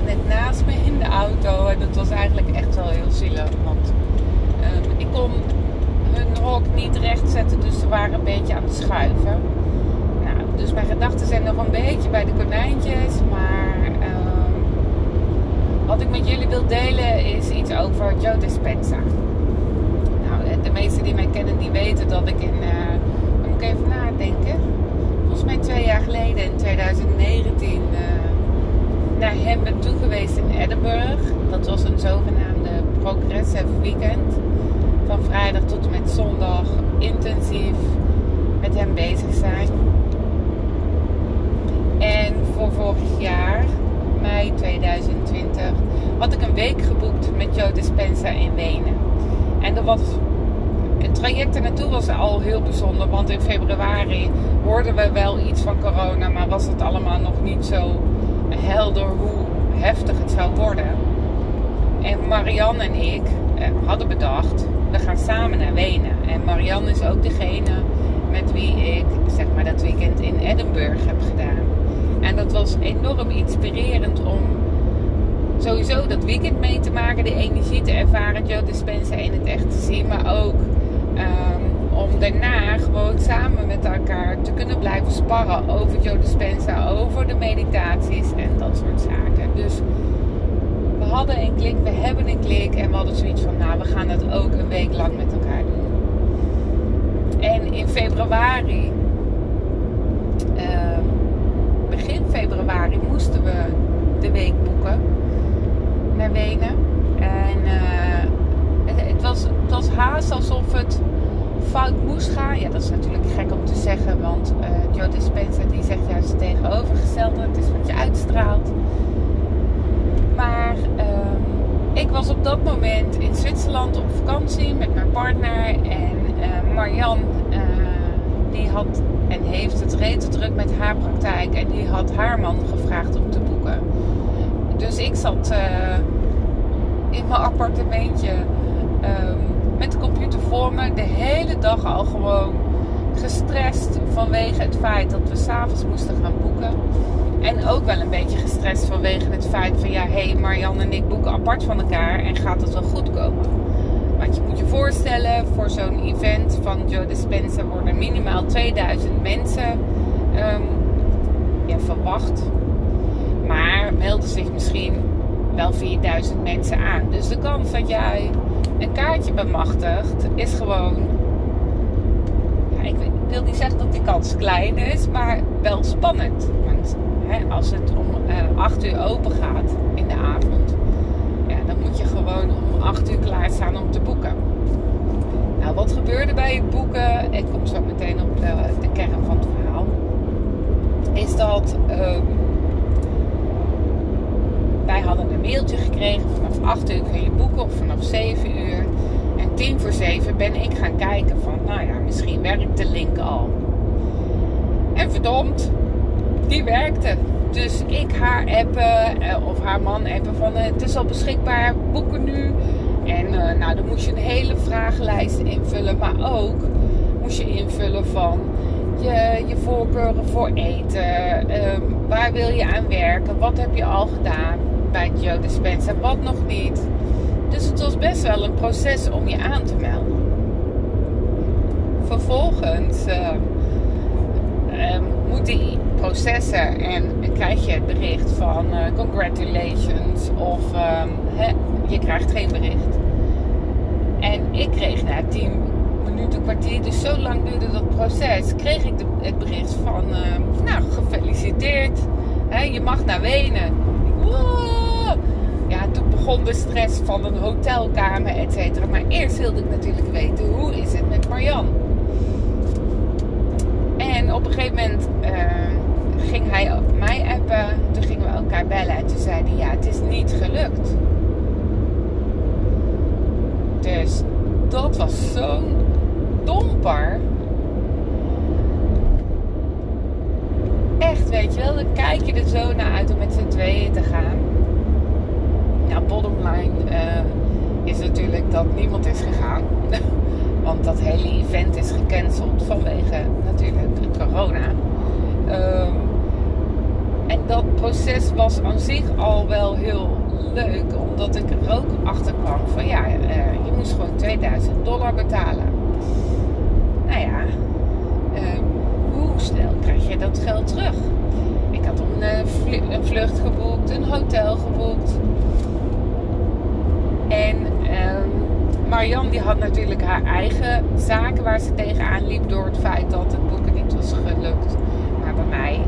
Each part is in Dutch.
net naast me in de auto. En dat was eigenlijk echt wel heel zielig. Want um, ik kon hun hok niet recht zetten, dus ze waren een beetje aan het schuiven. Nou, dus mijn gedachten zijn nog een beetje bij de konijntjes. Maar um, wat ik met jullie wil delen is iets over Joe Dispenza. Nou, de meesten die mij kennen, die weten dat ik in... Uh, moet ik even nadenken. Volgens mij twee jaar geleden, in 2019... Uh, naar hem ben toe geweest in Edinburgh. Dat was een zogenaamde progressive weekend. Van vrijdag tot en met zondag intensief met hem bezig zijn. En voor vorig jaar, mei 2020, had ik een week geboekt met Joe Dispenza in Wenen. En dat was, het traject er naartoe was al heel bijzonder, want in februari hoorden we wel iets van corona, maar was het allemaal nog niet zo helder hoe heftig het zou worden. En Marianne en ik eh, hadden bedacht, we gaan samen naar Wenen. En Marianne is ook degene met wie ik zeg maar dat weekend in Edinburgh heb gedaan. En dat was enorm inspirerend om sowieso dat weekend mee te maken, de energie te ervaren, Joe Dispenza in het echt te zien, maar ook um, om daarna gewoon samen met elkaar te kunnen blijven sparren over Joe Dispenza, over de meditaties en dat soort zaken. Dus we hadden een klik, we hebben een klik en we hadden zoiets van, nou, we gaan het ook een week lang met elkaar doen. En in februari, uh, begin februari, moesten we de week boeken naar Wenen. En uh, het, het, was, het was haast alsof het fout moest gaan. Ja, dat is natuurlijk gek om te zeggen, want uh, Joe Dispenza die zegt juist het tegenovergestelde. Het is wat je uitstraalt. Maar uh, ik was op dat moment in Zwitserland op vakantie met mijn partner. En uh, Marian, die had en heeft het rete druk met haar praktijk. En die had haar man gevraagd om te boeken. Dus ik zat in mijn appartementje. Um, met de computer voor me. De hele dag al gewoon gestrest vanwege het feit dat we s'avonds moesten gaan boeken. En ook wel een beetje gestrest vanwege het feit van ja, hé, hey, Marianne en ik boeken apart van elkaar en gaat het wel goed komen? Want je moet je voorstellen, voor zo'n event van Joe Dispenza worden minimaal 2000 mensen um, ja, verwacht. Maar melden zich misschien wel 4000 mensen aan. Dus de kans dat jij een kaartje bemachtigt, is gewoon. Ja, ik wil niet zeggen dat die kans klein is, maar wel spannend. Want hè, als het om uh, 8 uur open gaat in de avond, ja, dan moet je gewoon om 8 uur klaarstaan om te boeken. Nou, wat gebeurde bij het boeken? Ik kom zo meteen op de, de kern van het verhaal. Is dat. Um, wij hadden mailtje gekregen. Vanaf 8 uur kun je boeken of vanaf 7 uur. En 10 voor 7 ben ik gaan kijken van, nou ja, misschien werkt de link al. En verdomd, die werkte. Dus ik haar appen, eh, of haar man appen van, het is al beschikbaar, boeken nu. En uh, nou, dan moest je een hele vragenlijst invullen. Maar ook moest je invullen van je, je voorkeuren voor eten. Um, waar wil je aan werken? Wat heb je al gedaan? Bij Joe Dispenza, wat nog niet. Dus het was best wel een proces om je aan te melden. Vervolgens uh, uh, moet die processen en krijg je het bericht van uh, congratulations of je krijgt geen bericht. En ik kreeg na 10 minuten, kwartier, dus zo lang duurde dat proces, kreeg ik het bericht van, nou gefeliciteerd, je mag naar Wenen. De stress van een hotelkamer, et cetera. Maar eerst wilde ik natuurlijk weten, hoe is het met Marjan? En op een gegeven moment uh, ging hij mij appen. Toen gingen we elkaar bellen. En toen zei ja, het is niet gelukt. Dus dat was zo'n domper. Echt, weet je wel, dan kijk je er zo naar uit om met z'n tweeën te gaan. Nou, bottom line uh, is natuurlijk dat niemand is gegaan. Want dat hele event is gecanceld vanwege natuurlijk corona. Um, en dat proces was aan zich al wel heel leuk, omdat ik er ook achter kwam van ja, uh, je moest gewoon 2000 dollar betalen. Nou ja, uh, hoe snel krijg je dat geld terug? Ik had een, uh, een vlucht geboekt, een hotel geboekt. En ehm, Marianne die had natuurlijk haar eigen zaken waar ze tegenaan liep door het feit dat het boeken niet was gelukt. Maar bij mij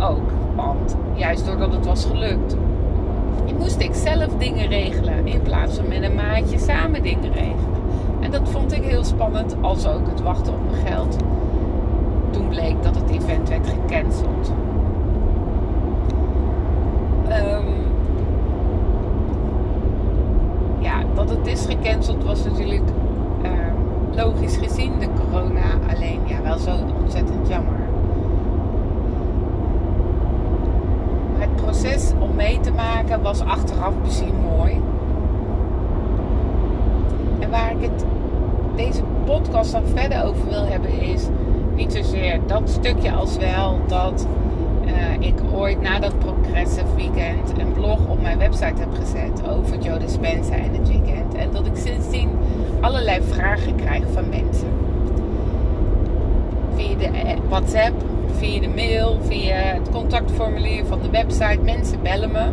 ook. Want juist doordat het was gelukt, moest ik zelf dingen regelen. In plaats van met een maatje samen dingen regelen. En dat vond ik heel spannend, als ook het wachten op mijn geld. Toen bleek dat het event werd gecanceld. Um, ja, dat het is gecanceld was natuurlijk um, logisch gezien de corona. Alleen ja, wel zo ontzettend jammer. proces om mee te maken was achteraf misschien mooi. En waar ik het deze podcast dan verder over wil hebben is niet zozeer dat stukje als wel dat uh, ik na dat Progressive Weekend een blog op mijn website heb gezet over Joe Dispenza en het weekend. En dat ik sindsdien allerlei vragen krijg van mensen. Via de eh, WhatsApp, via de mail, via het contactformulier van de website. Mensen bellen me.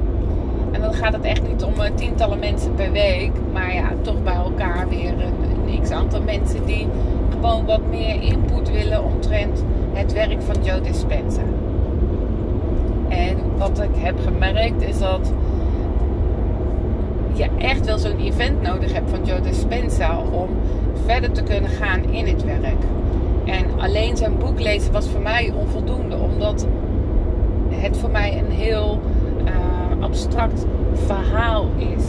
En dan gaat het echt niet om eh, tientallen mensen per week. Maar ja, toch bij elkaar weer een, een x-aantal mensen die gewoon wat meer input willen omtrent het werk van Joe Dispenza. Wat ik heb gemerkt is dat je echt wel zo'n event nodig hebt van Joe Dispenza om verder te kunnen gaan in het werk. En alleen zijn boek lezen was voor mij onvoldoende, omdat het voor mij een heel uh, abstract verhaal is.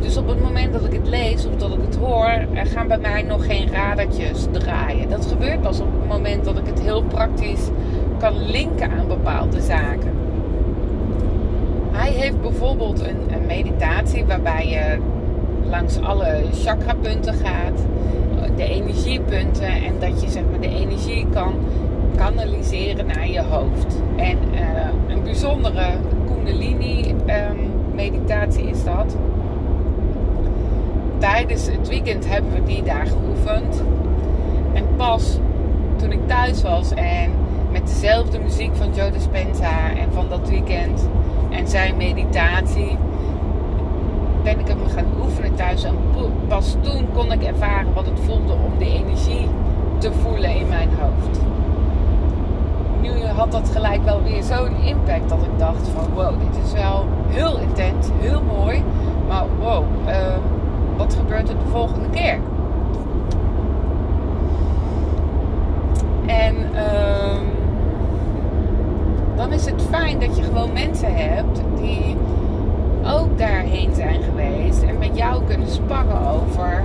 Dus op het moment dat ik het lees of dat ik het hoor, er gaan bij mij nog geen radertjes draaien. Dat gebeurt pas op het moment dat ik het heel praktisch linken aan bepaalde zaken. Hij heeft bijvoorbeeld een, een meditatie waarbij je langs alle chakrapunten gaat de energiepunten en dat je zeg maar de energie kan kanaliseren naar je hoofd. En uh, een bijzondere Kundalini um, meditatie is dat. Tijdens het weekend hebben we die daar geoefend. En pas toen ik thuis was en dezelfde muziek van Joe Dispenza en van dat weekend en zijn meditatie ben ik hem gaan oefenen thuis. En pas toen kon ik ervaren wat het voelde om die energie te voelen in mijn hoofd. Nu had dat gelijk wel weer zo'n impact dat ik dacht van wow, dit is wel heel intens, heel mooi. Maar wow, uh, wat gebeurt er de volgende keer? En uh, dan is het fijn dat je gewoon mensen hebt die ook daarheen zijn geweest en met jou kunnen sparren over,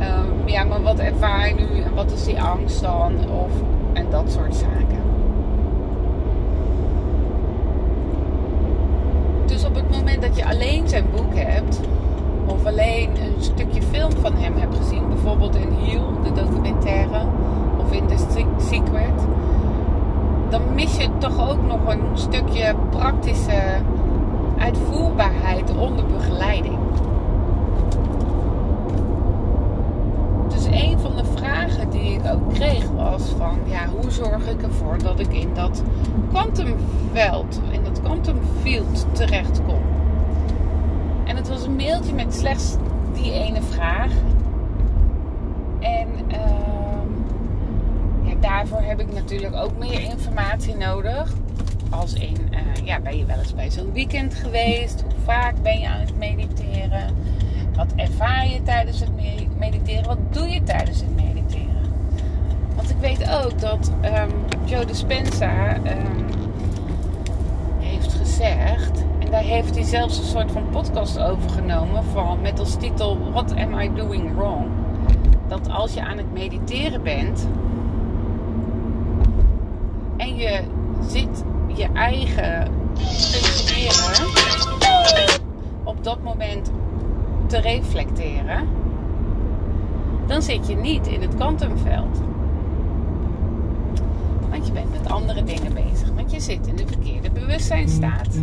um, ja, maar wat ervaar je nu en wat is die angst dan? Of, en dat soort zaken. Dus op het moment dat je alleen zijn boek hebt, of alleen een stukje film van hem hebt gezien, bijvoorbeeld in Heal, de documentaire, of in Secret, dan mis je toch ook nog een stukje praktische uitvoerbaarheid onder begeleiding. Dus een van de vragen die ik ook kreeg was van ja, hoe zorg ik ervoor dat ik in dat kwantumveld, in dat quantumfield terechtkom? En het was een mailtje met slechts die ene vraag. En uh, daarvoor heb ik natuurlijk ook meer informatie nodig. Als in, uh, ja, ben je wel eens bij zo'n weekend geweest? Hoe vaak ben je aan het mediteren? Wat ervaar je tijdens het mediteren? Wat doe je tijdens het mediteren? Want ik weet ook dat um, Joe Dispenza um, heeft gezegd, en daar heeft hij zelfs een soort van podcast over genomen van, met als titel What am I doing wrong? Dat als je aan het mediteren bent en je zit je eigen functioneren op dat moment te reflecteren, dan zit je niet in het kwantumveld. Want je bent met andere dingen bezig. Want je zit in de verkeerde bewustzijnstaat.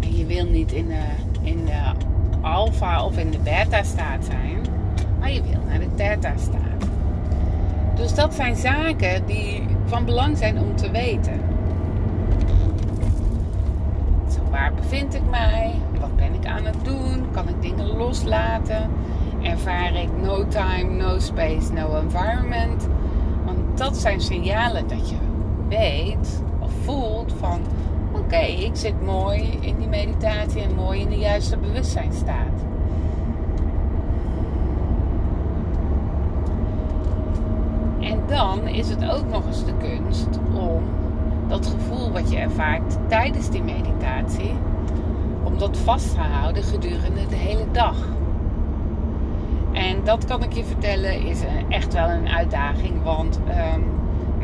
En je wil niet in de, in de alfa of in de beta staat zijn. Maar je wil naar de theta staat. Dus dat zijn zaken die van belang zijn om te weten. Zo, waar bevind ik mij? Wat ben ik aan het doen? Kan ik dingen loslaten? Ervaar ik no time, no space, no environment? Want dat zijn signalen dat je weet of voelt van oké, ik zit mooi in die meditatie en mooi in de juiste bewustzijnstaat. En dan is het ook nog eens de kunst om dat gevoel wat je ervaart tijdens die meditatie, om dat vast te houden gedurende de hele dag. En dat kan ik je vertellen is echt wel een uitdaging, want um,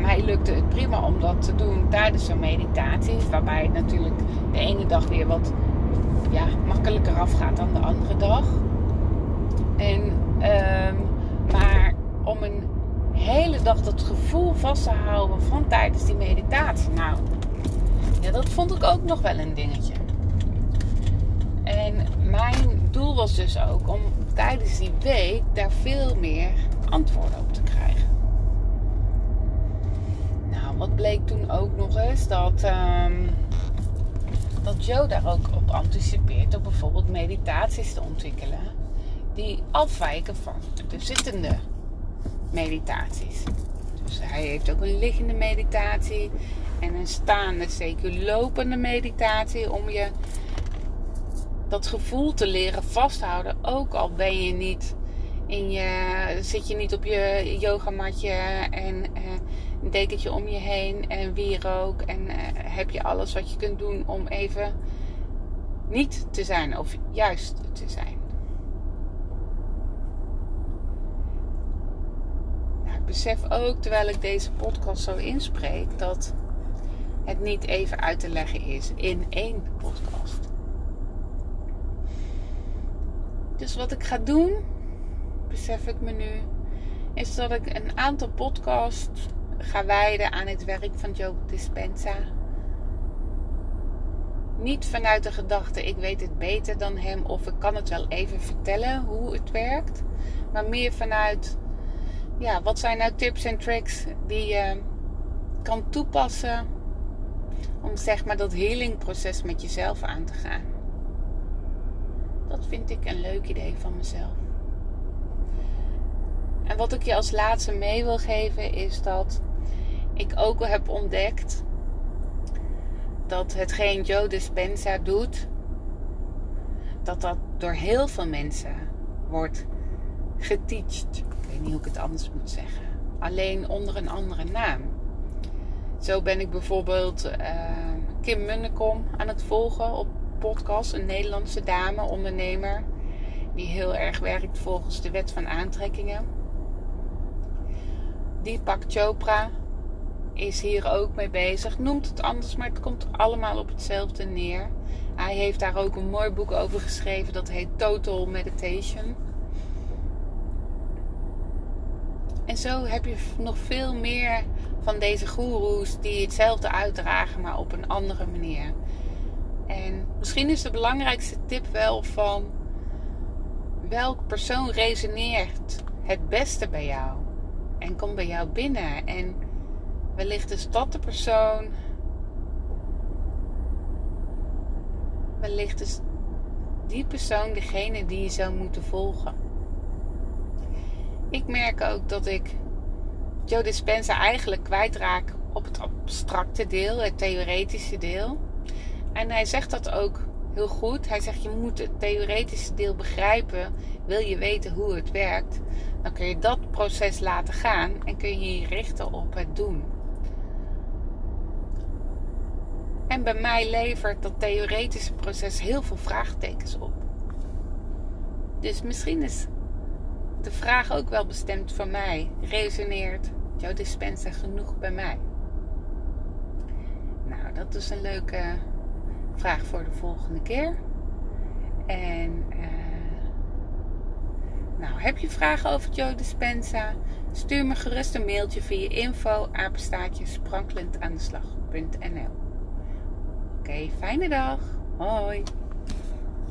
mij lukte het prima om dat te doen tijdens zo'n meditatie, waarbij het natuurlijk de ene dag weer wat ja, makkelijker afgaat dan de andere dag. En, um, maar om een hele dag dat gevoel vast te houden van tijdens die meditatie. Nou, ja, dat vond ik ook nog wel een dingetje. En mijn doel was dus ook om tijdens die week daar veel meer antwoorden op te krijgen. Nou, wat bleek toen ook nog eens dat, um, dat Joe daar ook op anticipeert om bijvoorbeeld meditaties te ontwikkelen die afwijken van de zittende meditaties. Dus hij heeft ook een liggende meditatie en een staande, zeker lopende meditatie om je dat gevoel te leren vasthouden. Ook al ben je niet in je, zit je niet op je yogamatje en uh, een dekentje om je heen en wierook en uh, heb je alles wat je kunt doen om even niet te zijn of juist te zijn. Besef ook terwijl ik deze podcast zo inspreek dat het niet even uit te leggen is in één podcast. Dus wat ik ga doen, besef ik me nu, is dat ik een aantal podcasts ga wijden aan het werk van Joe Dispenza. Niet vanuit de gedachte, ik weet het beter dan hem of ik kan het wel even vertellen hoe het werkt. Maar meer vanuit ja, wat zijn nou tips en tricks die je kan toepassen om zeg maar dat healingproces met jezelf aan te gaan? Dat vind ik een leuk idee van mezelf. En wat ik je als laatste mee wil geven is dat ik ook heb ontdekt dat hetgeen Joe Dispenza doet, dat dat door heel veel mensen wordt geteacht weet niet hoe ik het anders moet zeggen. Alleen onder een andere naam. Zo ben ik bijvoorbeeld uh, Kim Munnekom aan het volgen op podcast. Een Nederlandse dame, ondernemer. Die heel erg werkt volgens de wet van aantrekkingen. Deepak Chopra is hier ook mee bezig. Noemt het anders, maar het komt allemaal op hetzelfde neer. Hij heeft daar ook een mooi boek over geschreven. Dat heet Total Meditation. En zo heb je nog veel meer van deze goeroes die hetzelfde uitdragen, maar op een andere manier. En misschien is de belangrijkste tip wel van welk persoon resoneert het beste bij jou en komt bij jou binnen. En wellicht is dat de persoon. Wellicht is die persoon degene die je zou moeten volgen ik merk ook dat ik Joe Dispenza eigenlijk kwijtraak op het abstracte deel, het theoretische deel. En hij zegt dat ook heel goed. Hij zegt je moet het theoretische deel begrijpen. Wil je weten hoe het werkt, dan kun je dat proces laten gaan en kun je je richten op het doen. En bij mij levert dat theoretische proces heel veel vraagtekens op. Dus misschien is de vraag ook wel bestemd voor mij. Resoneert jouw dispensa genoeg bij mij? Nou, dat is een leuke vraag voor de volgende keer. En uh, nou, heb je vragen over Joe Dispensa? Stuur me gerust een mailtje via info apenstaatje sprankelend aan de slag.nl. Oké, fijne dag. Hoi.